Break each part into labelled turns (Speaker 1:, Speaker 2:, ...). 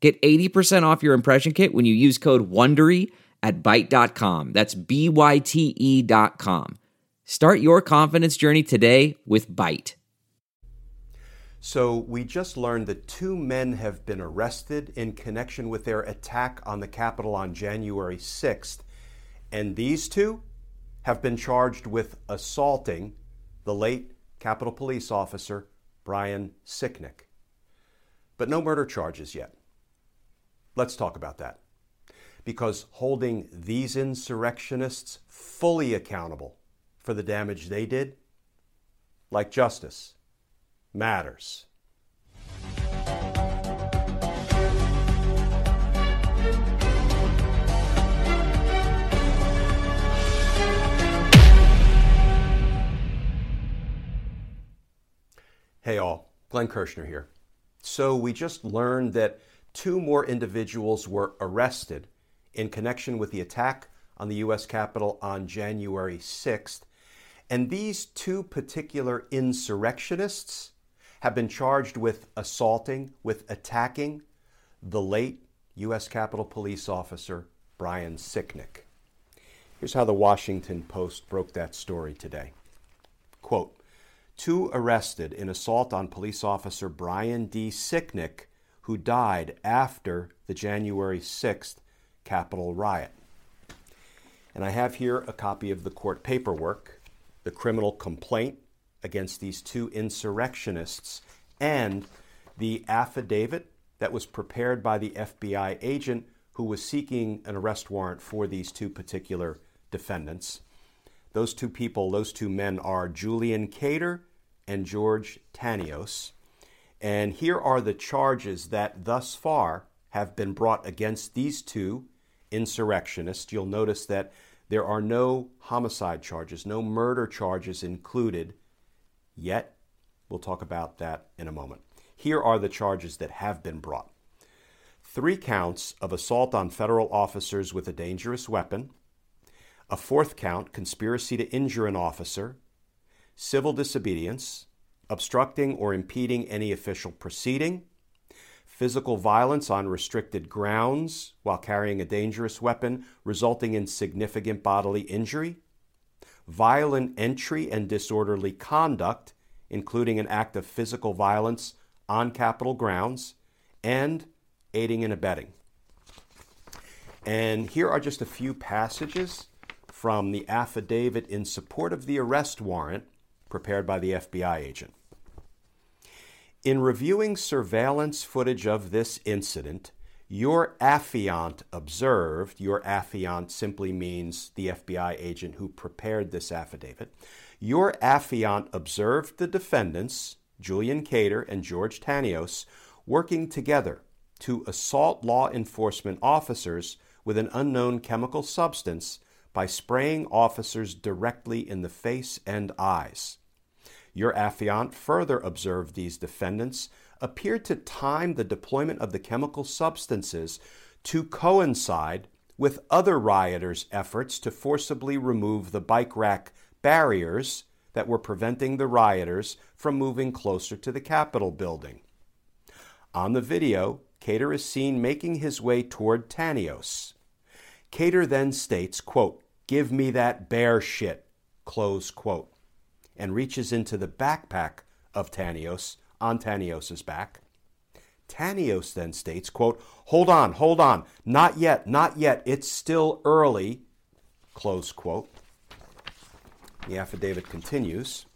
Speaker 1: Get 80% off your impression kit when you use code WONDERY at Byte.com. That's B-Y-T-E dot com. Start your confidence journey today with Byte.
Speaker 2: So we just learned that two men have been arrested in connection with their attack on the Capitol on January 6th. And these two have been charged with assaulting the late Capitol Police officer Brian Sicknick. But no murder charges yet. Let's talk about that. Because holding these insurrectionists fully accountable for the damage they did, like justice, matters. Hey all, Glenn Kirschner here. So we just learned that two more individuals were arrested in connection with the attack on the U.S. Capitol on January 6th. And these two particular insurrectionists have been charged with assaulting, with attacking the late U.S. Capitol Police officer Brian Sicknick. Here's how the Washington Post broke that story today. Quote, two arrested in assault on police officer Brian D. Sicknick, who died after the January 6th Capitol riot. And I have here a copy of the court paperwork, the criminal complaint against these two insurrectionists, and the affidavit that was prepared by the FBI agent who was seeking an arrest warrant for these two particular defendants. Those two people, those two men are Julian Khater and George Tanios. And here are the charges that thus far have been brought against these two insurrectionists. You'll notice that there are no homicide charges, no murder charges included yet. We'll talk about that in a moment. Here are the charges that have been brought three counts of assault on federal officers with a dangerous weapon, a fourth count, conspiracy to injure an officer, civil disobedience, obstructing or impeding any official proceeding, physical violence on restricted grounds while carrying a dangerous weapon resulting in significant bodily injury, violent entry and disorderly conduct, including an act of physical violence on Capitol grounds, and aiding and abetting. And here are just a few passages from the affidavit in support of the arrest warrant prepared by the FBI agent. In reviewing surveillance footage of this incident, your affiant observed, your affiant simply means the FBI agent who prepared this affidavit. Your affiant observed the defendants, Julian Khater and George Tanios, working together to assault law enforcement officers with an unknown chemical substance by spraying officers directly in the face and eyes. Your affiant further observed these defendants appeared to time the deployment of the chemical substances to coincide with other rioters' efforts to forcibly remove the bike rack barriers that were preventing the rioters from moving closer to the Capitol building. On the video, Khater is seen making his way toward Tanios. Khater then states, quote, Give me that bear shit, close quote and reaches into the backpack of Tanios on Tanios's back. Tanios then states, quote, hold on, hold on, not yet, not yet, it's still early, close quote. The affidavit continues.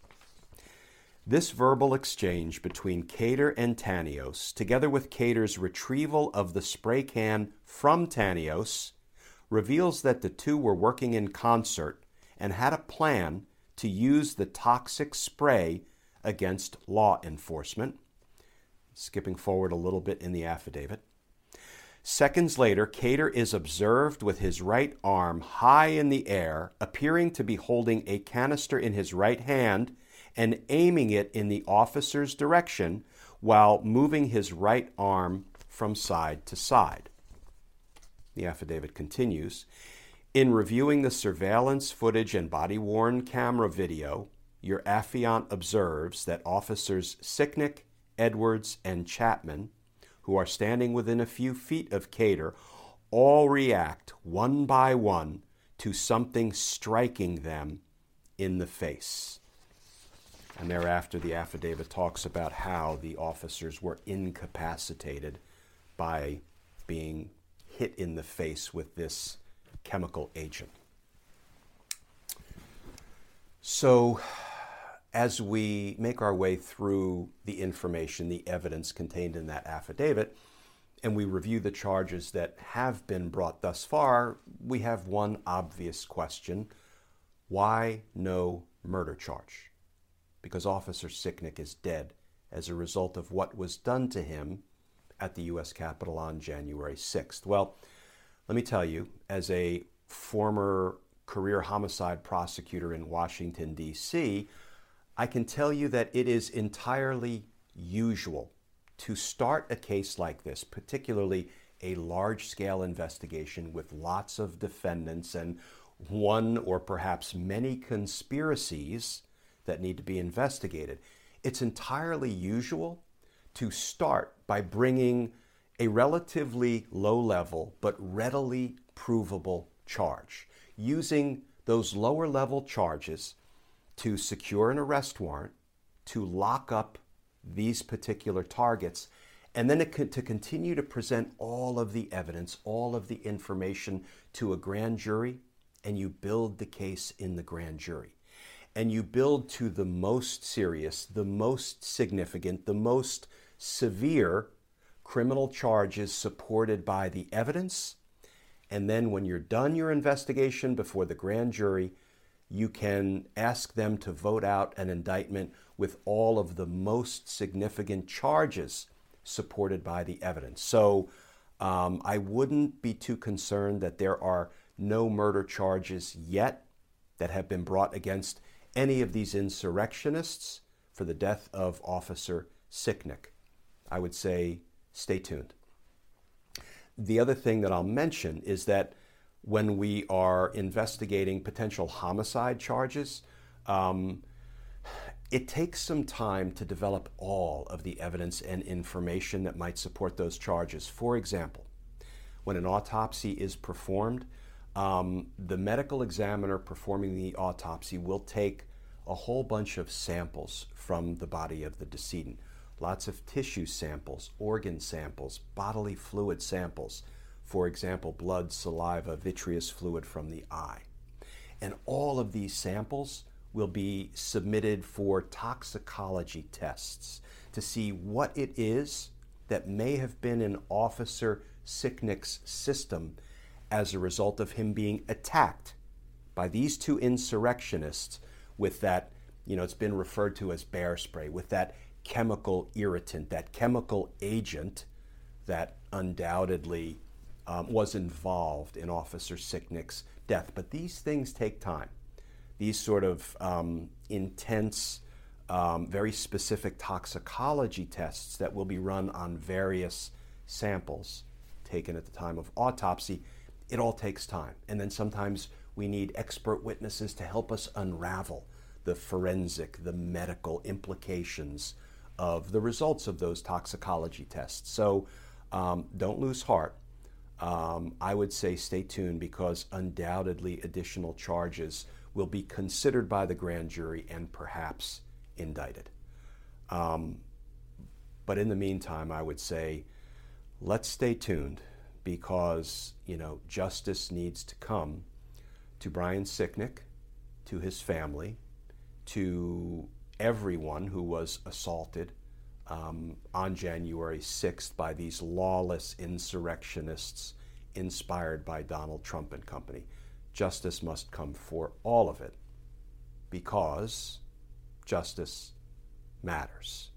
Speaker 2: This verbal exchange between Khater and Tanios, together with Khater's retrieval of the spray can from Tanios, reveals that the two were working in concert and had a plan to use the toxic spray against law enforcement. Skipping forward a little bit in the affidavit. Seconds later, Khater is observed with his right arm high in the air, appearing to be holding a canister in his right hand and aiming it in the officer's direction while moving his right arm from side to side. The affidavit continues In reviewing the surveillance footage and body worn camera video, your affiant observes that officers Sicknick, Edwards, and Chapman who are standing within a few feet of Khater all react one by one to something striking them in the face. And thereafter, the affidavit talks about how the officers were incapacitated by being hit in the face with this chemical agent. So, as we make our way through the information, the evidence contained in that affidavit, and we review the charges that have been brought thus far, we have one obvious question why no murder charge? Because Officer Sicknick is dead as a result of what was done to him at the U.S. Capitol on January 6th. Well, let me tell you, as a former career homicide prosecutor in Washington, D.C., I can tell you that it is entirely usual to start a case like this, particularly a large scale investigation with lots of defendants and one or perhaps many conspiracies that need to be investigated. It's entirely usual to start by bringing a relatively low level but readily provable charge, using those lower level charges to secure an arrest warrant, to lock up these particular targets, and then to continue to present all of the evidence, all of the information to a grand jury, and you build the case in the grand jury. And you build to the most serious, the most significant, the most severe criminal charges supported by the evidence. And then when you're done your investigation before the grand jury, you can ask them to vote out an indictment with all of the most significant charges supported by the evidence. So um, I wouldn't be too concerned that there are no murder charges yet that have been brought against any of these insurrectionists for the death of Officer Sicknick. I would say stay tuned. The other thing that I'll mention is that when we are investigating potential homicide charges, um, it takes some time to develop all of the evidence and information that might support those charges. For example, when an autopsy is performed, um, the medical examiner performing the autopsy will take a whole bunch of samples from the body of the decedent lots of tissue samples, organ samples, bodily fluid samples for example, blood, saliva, vitreous fluid from the eye. And all of these samples will be submitted for toxicology tests to see what it is that may have been in Officer Sicknick's system as a result of him being attacked by these two insurrectionists with that, you know, it's been referred to as bear spray, with that chemical irritant, that chemical agent that undoubtedly um, was involved in Officer Sicknick's death. But these things take time. These sort of um, intense, um, very specific toxicology tests that will be run on various samples taken at the time of autopsy, it all takes time. And then sometimes we need expert witnesses to help us unravel the forensic, the medical implications of the results of those toxicology tests. So um, don't lose heart um, I would say stay tuned because undoubtedly additional charges will be considered by the grand jury and perhaps indicted. Um, but in the meantime, I would say let's stay tuned because you know justice needs to come to Brian Sicknick, to his family, to everyone who was assaulted um, on January 6th by these lawless insurrectionists inspired by Donald Trump and company. Justice must come for all of it because justice matters.